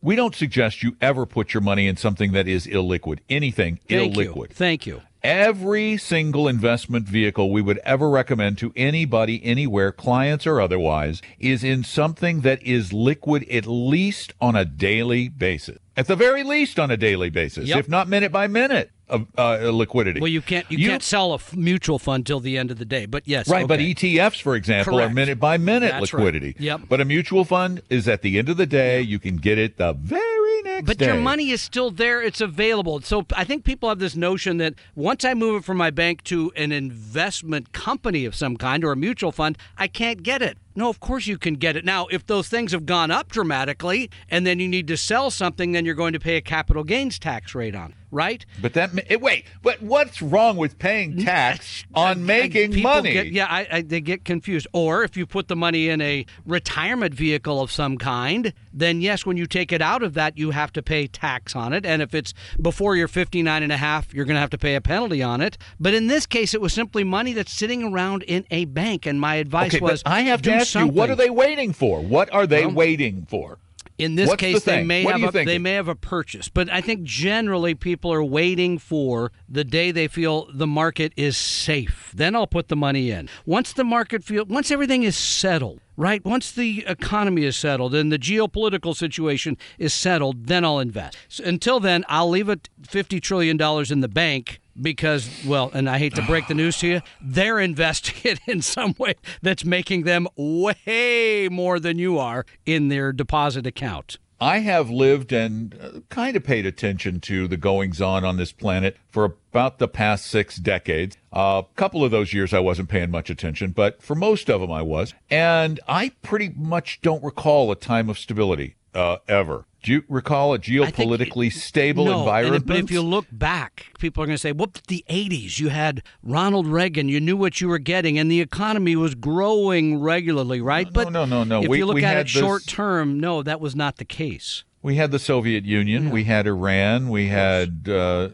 we don't suggest you ever put your money in something that is illiquid. Anything Thank illiquid. you. Thank you. Every single investment vehicle we would ever recommend to anybody, anywhere, clients or otherwise, is in something that is liquid at least on a daily basis. At the very least on a daily basis, Yep. if not minute by minute of uh, liquidity. Well, you can't you, can't sell a f- mutual fund till the end of the day. But yes, Right, but. ETFs, for example, Correct. are minute by minute That's right. liquidity. Yep. But a mutual fund is at the end of the day, you can get it the very next But day. your money is still there. It's available. So I think people have this notion that once I move it from my bank to an investment company of some kind or a mutual fund, I can't get it. No, of course you can get it. Now, if those things have gone up dramatically and then you need to sell something, then you're going to pay a capital gains tax rate on, it, right? But that eh, wait, but what's wrong with paying <laughs> tax on making money? get- yeah, I, I, they get confused. Or if you put the money in a retirement vehicle of some kind, then yes, when you take it out of that, you have to pay tax on it. And if it's before you're 59 and a half, you're going to have to pay a penalty on it. But in this case, it was simply money that's sitting around in a bank. And my advice okay, was I have to do ask you, what are they waiting for? What are they Well, waiting for? In this What's the case, they may What have a, they may have a purchase, but I think generally people are waiting for the day they feel the market is safe. Then I'll put the money in. Once the market feel once everything is settled, right? Once the economy is settled and the geopolitical situation is settled, then I'll invest. So until then, I'll leave it fifty trillion dollars in the bank because, well, and I hate to break the news to you, they're investing <laughs> it in some way that's making them way more than you are in their deposit account. I have lived and uh, kind of paid attention to the goings on on this planet for about the past six decades. A couple of those years I wasn't paying much attention, but for most of them I was. And I pretty much don't recall a time of stability uh, ever. Do you recall a geopolitically stable no, environment? if- but if you look back, people are going to say, "Whoop, the '80s! You had Ronald Reagan. You knew what you were getting, and the economy was growing regularly, right?" No, but no, no, no. If We- you look we at it this- short term, no, that was not the case. We had the Soviet Union. We had Iran. We had, uh,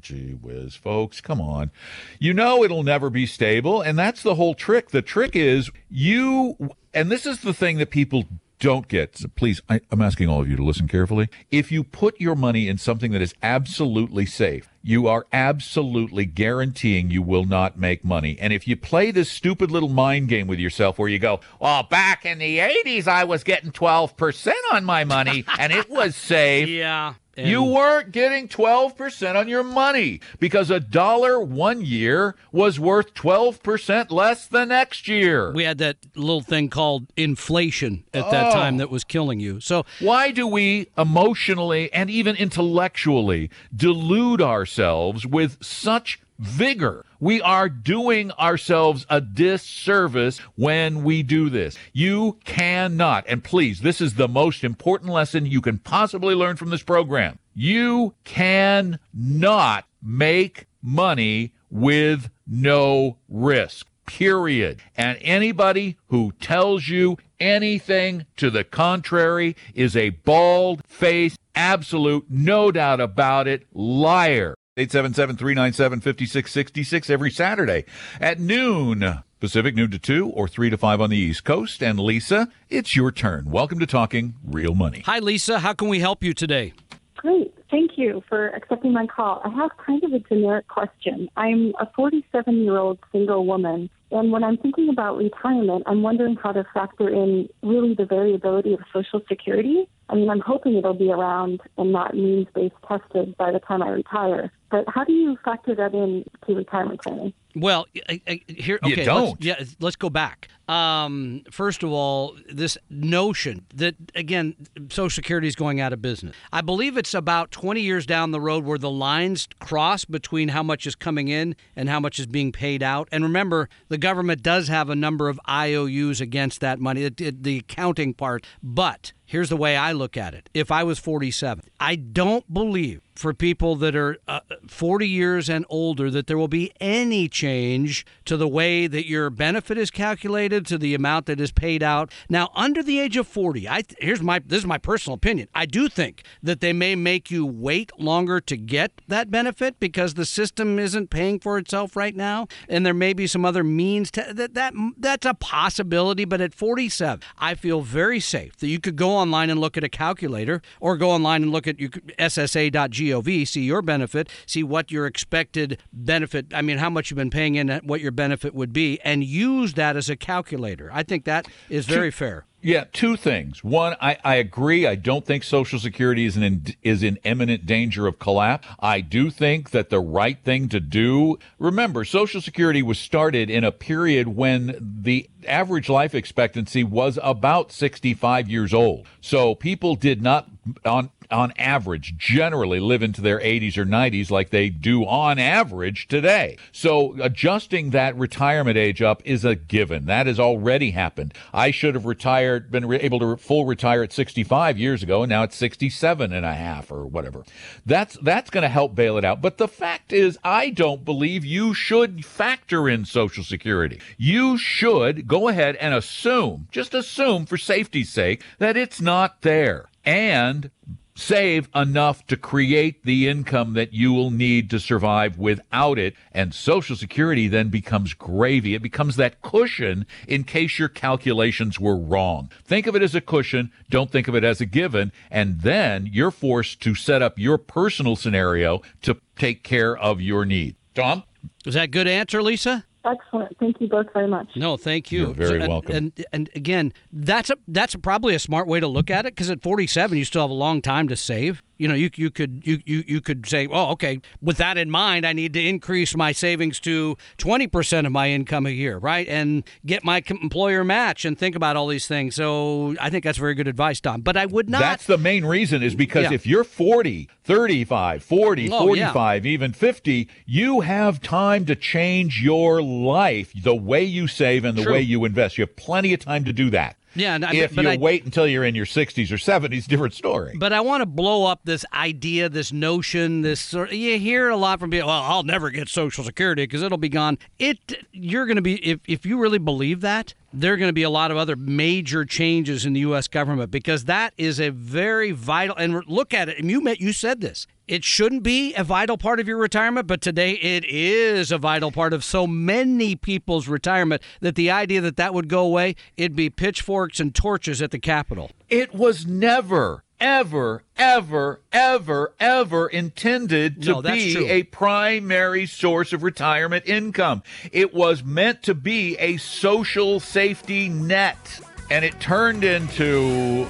gee whiz, folks, come on. You know it'll never be stable. And that's the whole trick. The trick is you, and this is the thing that people don't get. So please, I, I'm asking all of you to listen carefully. If you put your money in something that is absolutely safe, you are absolutely guaranteeing you will not make money. And if you play this stupid little mind game with yourself where you go, well, back in the 80s, I was getting 12% on my money and it was safe. <laughs> Yeah. You weren't getting 12% on your money because a dollar one year was worth 12% less the next year. we had that little thing called inflation at Oh. that time that was killing you. So Why do we emotionally and even intellectually delude ourselves with such vigor? We are doing ourselves a disservice when we do this. You cannot, and please, this is the most important lesson you can possibly learn from this program. You cannot make money with no risk period. And anybody who tells you anything to the contrary is a bald faced, absolute, no doubt about it, liar. 877 397 5666 every Saturday at noon. Pacific, noon to 2 or 3 to 5 on the East Coast. And Lisa, it's your turn. Welcome to Talking Real Money. hi, Lisa. How can we help you today? Great. Thank you for accepting my call. I have kind of a generic question. I'm a 47 year old single woman, and when I'm thinking about retirement, I'm wondering how to factor in really the variability of Social Security. I mean, I'm hoping it'll be around and not means based tested by the time I retire. But how do you factor that in to retirement planning? Well, I, I, here, You okay, don't. Let's, yeah, let's go back. Um, first of all, this notion that again, Social Security is going out of business. I believe it's about 20 years down the road where the lines cross between how much is coming in and how much is being paid out. And remember, the government does have a number of IOUs against that money, it- the accounting part. But here's the way I look at it. If I was 47, I don't believe for people that are uh, 40 years and older that there will be any change to the way that your benefit is calculated to the amount that is paid out now under the age of 40 i here's my this is my personal opinion i do think that they may make you wait longer to get that benefit because the system isn't paying for itself right now and there may be some other means to that, that that's a possibility but at 47 i feel very safe that you could go online and look at a calculator or go online and look at ssa.gov see your benefit see what your expected benefit i mean how much you've been paying in what your benefit would be and use that as a calculator. I think that is very fair Yeah, two things. One, I, I agree. I don't think Social Security is in is in imminent danger of collapse. I do think that the right thing to do. Remember, Social Security was started in a period when the average life expectancy was about 65 years old. So people did not on on average, generally live into their 80s or 90s like they do on average today. So adjusting that retirement age up is a given. That has already happened. I should have retired, been able to full retire at 65 years ago, and now it's 67 and a half or whatever. That's that's going to help bail it out. But the fact is, I don't believe you should factor in Social Security. You should go ahead and assume, just assume for safety's sake, that it's not there and save enough to create the income that you will need to survive without it. And Social Security then becomes gravy. It becomes that cushion in case your calculations were wrong. Think of it as a cushion. Don't think of it as a given. And then you're forced to set up your personal scenario to take care of your need. Tom? Was that a good answer, Lisa? Excellent. Thank you both very much. No, thank you. You're very and, welcome. And, and again, that's a that's probably a smart way to look at it because at 47 you still have a long time to save. You know, you you could you, you you could say, "Oh, okay, with that in mind, I need to increase my savings to 20% of my income a year, right? And get my employer match and think about all these things." So, I think that's very good advice, Tom. But I would not That's the main reason is because Yeah. if you're 40, 35, 40, Oh, yeah. 45, even 50, you have time to change your life, the way you save and the True. way you invest. You have plenty of time to do that. Yeah, I- if but you wait until you're in your 60s or 70s, different story. But I want to blow up this idea, this notion, this sort. You hear a lot from people. Well, I'll never get Social Security because it'll be gone. It. You're going to be if if you really believe that. There are going to be a lot of other major changes in the U.S. government because that is a very vital. And look at it. And you met. You said this. It shouldn't be a vital part of your retirement, but today it is a vital part of so many people's retirement that the idea that that would go away, it'd be pitchforks and torches at the Capitol. It was never, ever, ever, ever, ever intended to No, be true. a primary source of retirement income. It was meant to be a social safety net. And it turned into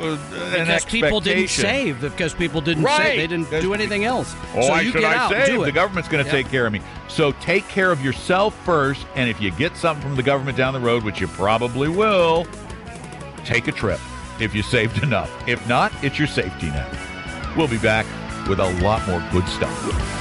uh, an because people didn't save because people didn't Right. save they didn't do anything else Oh, so why you should get I out save? do The government's going to take care of me. So take care of yourself first, and if you get something from the government down the road, which you probably will, take a trip if you saved <laughs> enough. If not, it's your safety net. We'll be back with a lot more good stuff.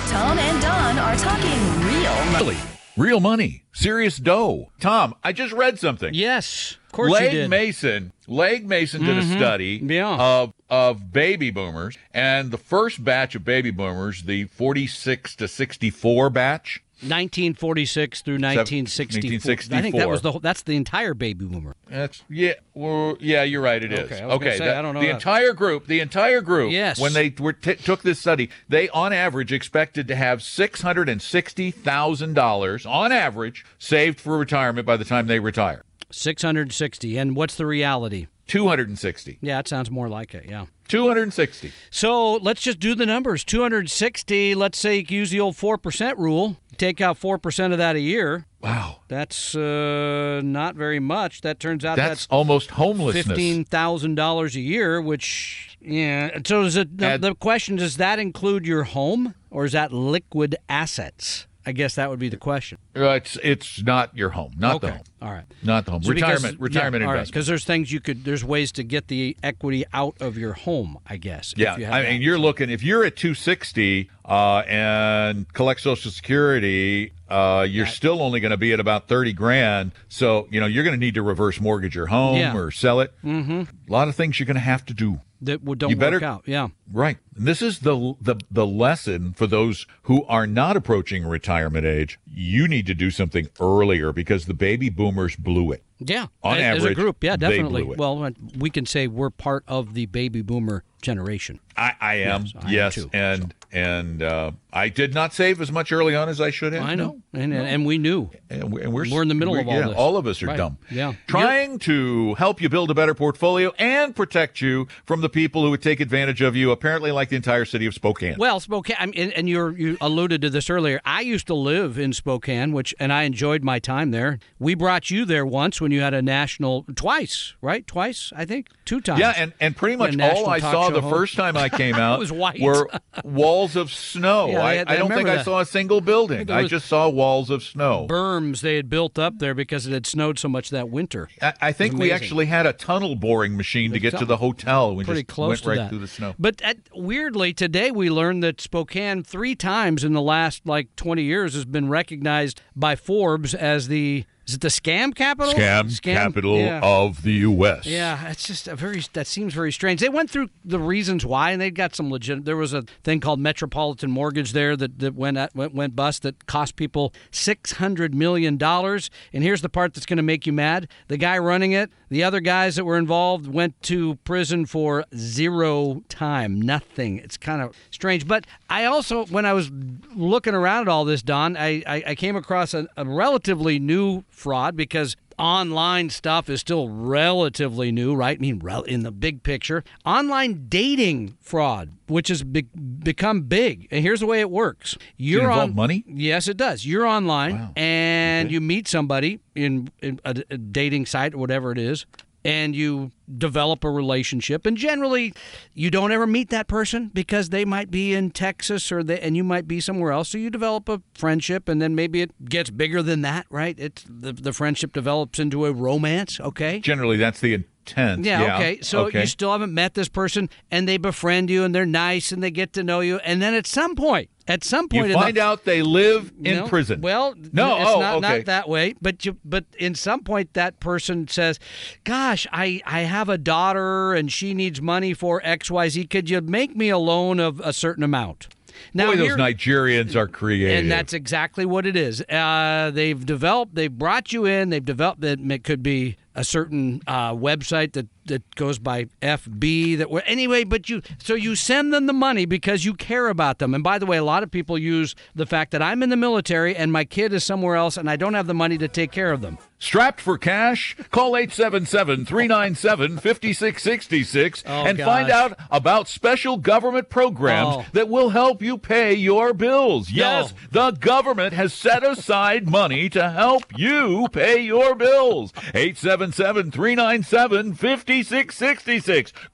Tom and Don are talking real money. Really, real money, serious dough. Tom, I just read something. yes of course Legg you did Mm-hmm. Mason, Legg Mason did a study Yeah. of of baby boomers, and the first batch of baby boomers, the 46 to 64 batch, 1946 through 1964. I think that was the whole- that's the entire baby boomer. That's yeah, well, yeah. You're right. It is Okay, gonna say, that- I don't know the that. entire group. The entire group. Yes. When they were t- took this study, they on average expected to have six hundred and sixty thousand dollars on average saved for retirement by the time they retire. 660 and what's the reality? Two hundred and sixty. Yeah, it sounds more like it. Yeah. Two hundred and sixty. So let's just do the numbers. 260. Let's say you use the old four percent rule. Take out four percent of that a year. Wow. That's uh, not very much. That turns out That's, that's almost homelessness. fifteen thousand dollars a year, which yeah. So does it? The, Add- the question does that include your home or is that liquid assets? I guess that would be the question. Uh, it's it's not your home, not the home, all right. not the home. So because- retirement, retirement yeah, investment. Because there's things you could, there's ways to get the equity out of your home. I guess. if Yeah, I mean, you're looking if you're at 260 uh, and collect Social Security, uh, you're still only going to be at about 30 grand. So you know you're going to need to reverse mortgage your home Yeah. or sell it. Mm-hmm. A lot of things you're going to have to do. that would don't you better- work out. Yeah. Right. And this is the the the lesson for those who are not approaching retirement age. You need to do something earlier because the baby boomers blew it. Yeah, On as a average, group, yeah, definitely. Well, we can say we're part of the baby boomer generation. I, I am, Yes, I am too, and and uh, I did not save as much early on as I should have. I know, and and we knew. And we- and we're, We're in the middle we're- of all yeah, this. All of us are Right. dumb. Yeah. Trying to help you build a better portfolio and protect you from the people who would take advantage of you, apparently, like the entire city of Spokane. Well, Spokane, I mean, and, you alluded to this earlier. I used to live in Spokane, which and I enjoyed my time there. We brought you there once when you had a national twice, right? Twice, I think, two times. yeah, and, and pretty much all I saw the host. first time I <laughs> came out was white. were walls of snow. <laughs> Yeah, I, had- I don't think remember I saw a single building. there I just saw walls of snow. berms they had built up there because it had snowed so much that winter. I, I think we actually had a tunnel boring machine to get to the hotel. We Pretty just close went right that. through the snow. But at, weirdly, today we learned that Spokane three times in the last like 20 years has been recognized by Forbes as the is it the scam capital? Scam, capital yeah. of the U.S. Yeah, it's just a very that seems very strange. They went through the reasons why, and they got some legit. There was a thing called Metropolitan Mortgage there that, that went at, went went bust that cost people six hundred million dollars. And here's the part that's going to make you mad: the guy running it, the other guys that were involved went to prison for zero time, nothing. It's kind of strange. But I also, when I was looking around at all this, Don, I I, I came across a, a relatively new fraud because online stuff is still relatively new, right? I mean, in the big picture, online dating fraud, which has be- become big. And here's the way it works: you're involve on money? Yes, it does. You're online and you meet somebody in, in a, a dating site or whatever it is. And you develop a relationship, and generally, you don't ever meet that person because they might be in Texas or they, and you might be somewhere else. So you develop a friendship, and then maybe it gets bigger than that, right? It's the the friendship develops into a romance. Okay, Generally, that's the intent. yeah, okay. So okay. you still haven't met this person, and they befriend you, and they're nice, and they get to know you, and then at some point, at some point, You in the- find out they live in no, prison. Well, no, it's oh, not, okay. not that way. But you, but in some point, that person says, "Gosh, I I have a daughter, and she needs money for X Y Z. Could you make me a loan of a certain amount?" Now, Boy, those Nigerians are creative. and that's exactly what it is. Uh, they've developed, they've brought you in, they've developed it could be a certain uh, website that, that goes by FB that were anyway, but you so you send them the money because you care about them. And by the way, a lot of people use the fact that I'm in the military and my kid is somewhere else and I don't have the money to take care of them. Strapped for cash? Call 877 397 5666 and gosh. find out about special government programs Oh. that will help you pay your bills. Yes, the government has set aside money to help you pay your bills. 877 397 5666.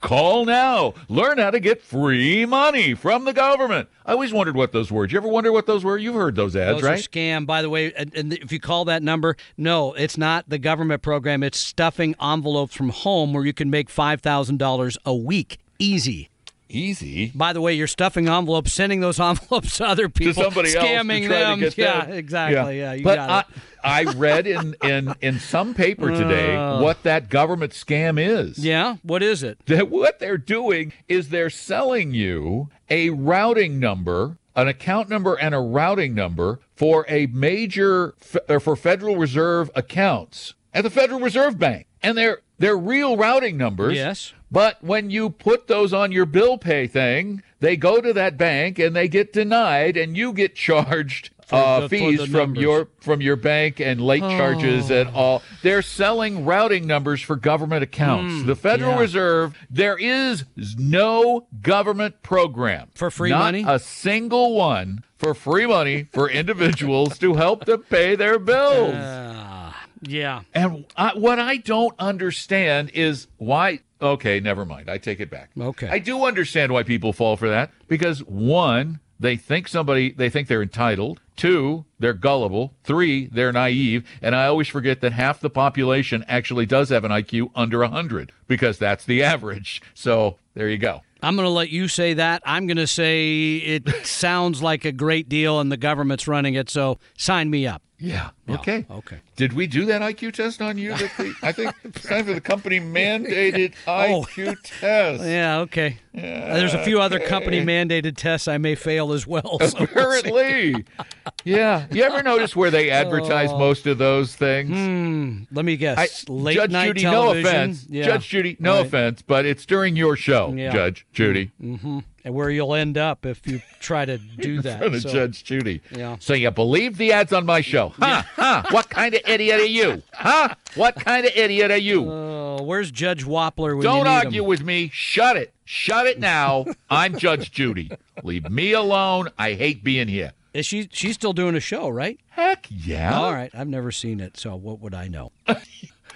Call now. Learn how to get free money from the government. I always wondered what those were. Did you ever wonder what those were? You've heard those ads, Those right? scam, by the way. And, and if you call that number, no, it's not the government program. It's stuffing envelopes from home where you can make five thousand dollars a week, easy. Easy. By the way, you're stuffing envelopes, sending those <laughs> envelopes to other to people, somebody else to scamming try them. Yeah, them. exactly. Yeah, you but got it. I, I read in, in in some paper today uh. what that government scam is. yeah, what is it? That what they're doing is they're selling you a routing number, an account number, and a routing number for a major for Federal Reserve accounts at the Federal Reserve Bank, and they're they're real routing numbers. Yes. But when you put those on your bill pay thing, they go to that bank and they get denied, and you get charged <laughs> uh, the- fees from your from your bank and late charges and all. They're selling routing numbers for government accounts. the Federal yeah. Reserve, there is no government program For free Not money? A single one for free money for individuals to help them pay their bills. <laughs> Yeah. And I, what I don't understand is why. Okay, never mind. I take it back. Okay. I do understand why people fall for that because one, they think somebody, they think they're entitled. Two, they're gullible. Three, they're naive. And I always forget that half the population actually does have an IQ under 100 because that's the average. So there you go. I'm going to let you say that. I'm going to say it <laughs> sounds like a great deal and the government's running it, so sign me up. Yeah. Okay. okay. Did we do that IQ test on you? I think it's time for the company mandated IQ <laughs> test. Oh. Yeah, okay. Uh, there's a few other company mandated tests I may fail as well. so we'll yeah. You ever notice where they advertise Oh. most of those things? Let me guess. I- Late Judge night Judy, television. no offense. Yeah. Judge Judy, no Right. offense, but it's during your show, Yeah. Judge Judy. And where you'll end up if you try to do <laughs> that. So- Judge Judy. Yeah. So you believe the ads on my show? Huh? Huh? What kind of idiot are you? Huh? What kind of idiot are you? Oh, where's Judge Wapner Don't argue him? with me. Shut it. Shut it now. I'm Judge Judy. Leave me alone. I hate being here. Is she she's still doing a show, right? Heck yeah. All right, I've never seen it, so what would I know? <laughs>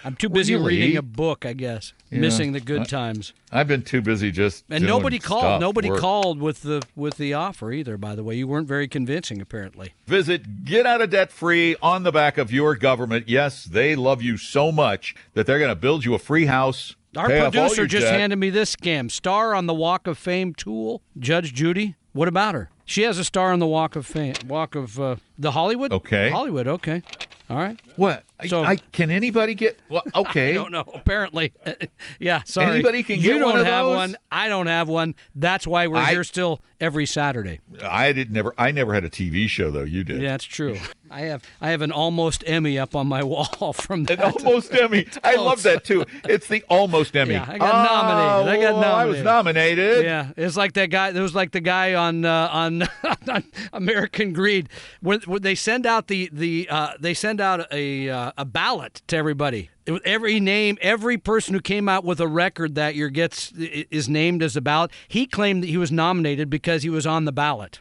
I'm too busy Really? reading a book, I guess. Yeah. Missing the good I- times. I've been too busy just And nobody called. Nobody work. called with the with the offer either. By the way, you weren't very convincing. Apparently, Visit Get Out of Debt Free on the back of your government. Yes, they love you so much that they're going to build you a free house. our pay off all producer just debt. handed me this scam. Star on the Walk of Fame tool. Judge Judy. What about her? She has a star on the Walk of Fame. Walk of uh, the Hollywood. Okay. Hollywood. Okay. All right. What? So- I, can anybody get? Well, <laughs> okay. I don't know. Apparently, yeah. Sorry. Anybody can you get don't one have those? one. I don't have one. That's why we're I- here still every Saturday. I did never. I never had a TV show though. You did. Yeah, that's true. I have I have an almost Emmy up on my <laughs> wall from An that. almost Emmy. I <laughs> love that too. It's the almost Emmy. Yeah, I got nominated. I got Oh, I was nominated. nominated. Yeah, it's like that guy. It was like the guy on uh, on, on American Greed, when, when they send out the the uh, they send out a uh, a ballot to everybody. Every name, every person who came out with a record that year gets is named as a ballot. He claimed that he was nominated because he was on the ballot,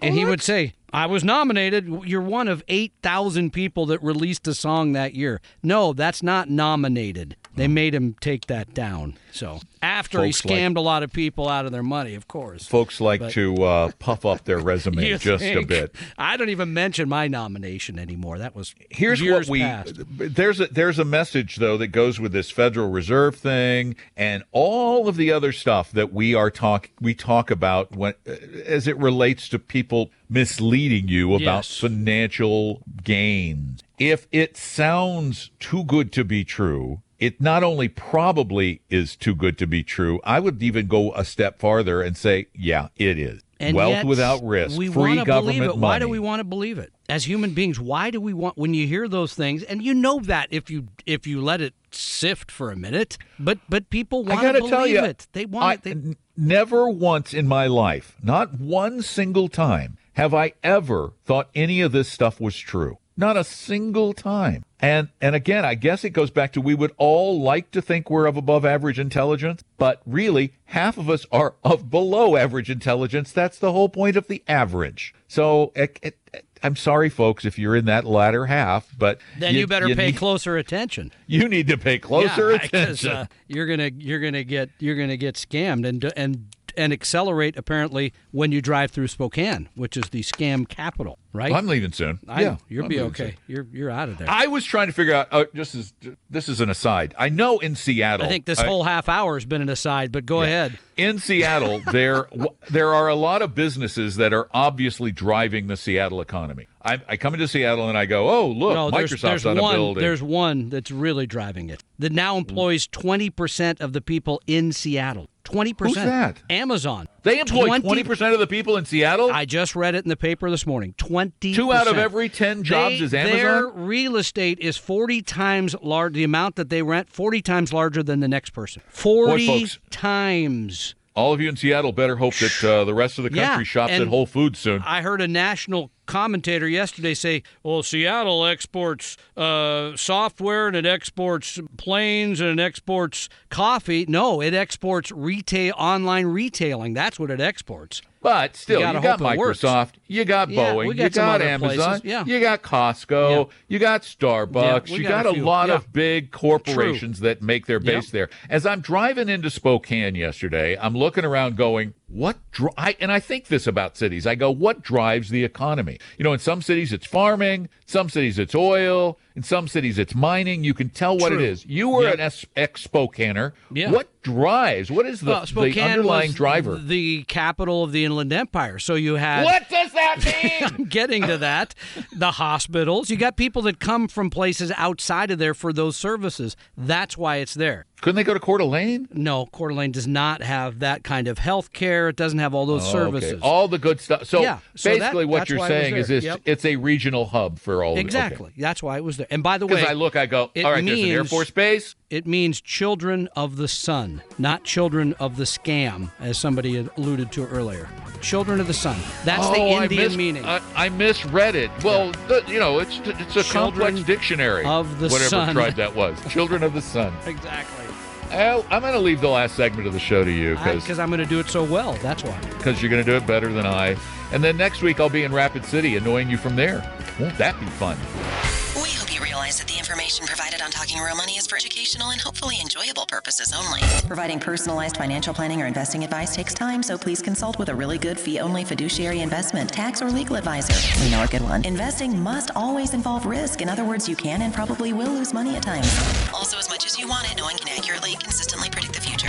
and he would say, "I was nominated. You're one of eight thousand people that released a song that year." No, that's not nominated. They made him take that down. So after Folks he like- scammed a lot of people out of their money, of course. Folks like But- to uh, puff up their <laughs> resume just a bit. I don't even mention my nomination anymore. That was Here's years what we past. there's a there's a message though that goes with this Federal Reserve thing and all of the other stuff that we are talk we talk about when as it relates to people misleading you about Yes. financial gains. If it sounds too good to be true, it not only probably is too good to be true, I would even go a step farther and say, yeah, it is. And Wealth without risk, We free government money. Why do we want to believe it? As human beings, why do we want when you hear those things and you know that if you if you let it sift for a minute, but but people want to believe tell you, it. They want I, it. They, never once in my life, not one single time, have I ever thought any of this stuff was true. Not a single time. And and again, I guess it goes back to we would all like to think we're of above average intelligence, but really half of us are of below average intelligence. That's the whole point of the average. So it, it, I'm sorry, folks, if you're in that latter half, but then you, better pay need, closer attention. You need to pay closer yeah, attention. because uh, you're gonna you're gonna get you're gonna get scammed and and and accelerate apparently when you drive through Spokane, which is the scam capital, right? I'm leaving soon. I, yeah, you'll I'm be okay. soon. You're you're out of there. I was trying to figure out. Uh, just as this is an aside. I know in Seattle. I think this whole half hour has been an aside, but go ahead. in Seattle <laughs> there w- there are a lot of businesses that are obviously driving the Seattle economy. I, I come into Seattle and I go, oh look, No, there's, Microsoft's there's on a building. There's one that's really driving it. That now employs twenty percent of the people in Seattle. Twenty percent. Who's that? Amazon. they employ 20, percent of the people in Seattle. I just read it in the paper this morning. Twenty. Two out of every ten jobs they, is Their Amazon. real estate is forty times large. The amount that they rent forty times larger than the next person. Forty folks. times. All of you in Seattle better hope that uh, the rest of the country Yeah, shops at Whole Foods soon. I heard a national commentator yesterday say, "Well, Seattle exports uh, software and it exports planes and it exports coffee. No, it exports retail, online retailing. That's what it exports. But still, You you, got. Microsoft, you got Yeah, Boeing, got you got Amazon, yeah. you got Costco, Yeah. you got Starbucks, you got got, a few, lot of big corporations that make their base there. As I'm driving into Spokane yesterday, I'm looking around going, what dri-? I, and I think this about cities. I go, what drives the economy? You know, in some cities it's farming, some cities it's oil, in some cities it's mining. You can tell what True. it is. You were Yep. an ex- ex-Spokaner. Yeah. What drives? What is the, Well, the underlying driver? the capital of the Inland Empire. So you have what does that <laughs> mean? I'm getting to that. The hospitals. You got people that come from places outside of there for those services. That's why it's there. Couldn't they go to Coeur d'Alene? No, Coeur d'Alene does not have that kind of health care. It doesn't have all those Oh, services. Okay. All the good stuff. So, Yeah, so that- basically, what you're why it was saying is there. it's, Yep. it's a regional hub for all. exactly. That's why it was there. And by the way, Because I look, I go, it all right, there's an Air means- Force Base. it means children of the sun, not children of the scam, as somebody had alluded to earlier. Children of the sun. That's the oh, Indian I mis- meaning. I, I misread it. Well, the, you know, it's it's a Children complex dictionary. of the whatever sun. tribe that was. Children of the Sun. <laughs> exactly. Al, I'm going to leave the last segment of the show to you because Because I'm going to do it so well. That's why. Because you're going to do it better than I. And then next week I'll be in Rapid City, annoying you from there. Won't that be fun? We hope you realize that the information information provided on Talking Real Money is for educational and hopefully enjoyable purposes only. Providing personalized financial planning or investing advice takes time, so please consult with a really good fee-only fiduciary investment, tax, or legal advisor. We know a good one. Investing must always involve risk. In other words, you can and probably will lose money at times. Also, as much as you want it, no one can accurately, consistently predict the future.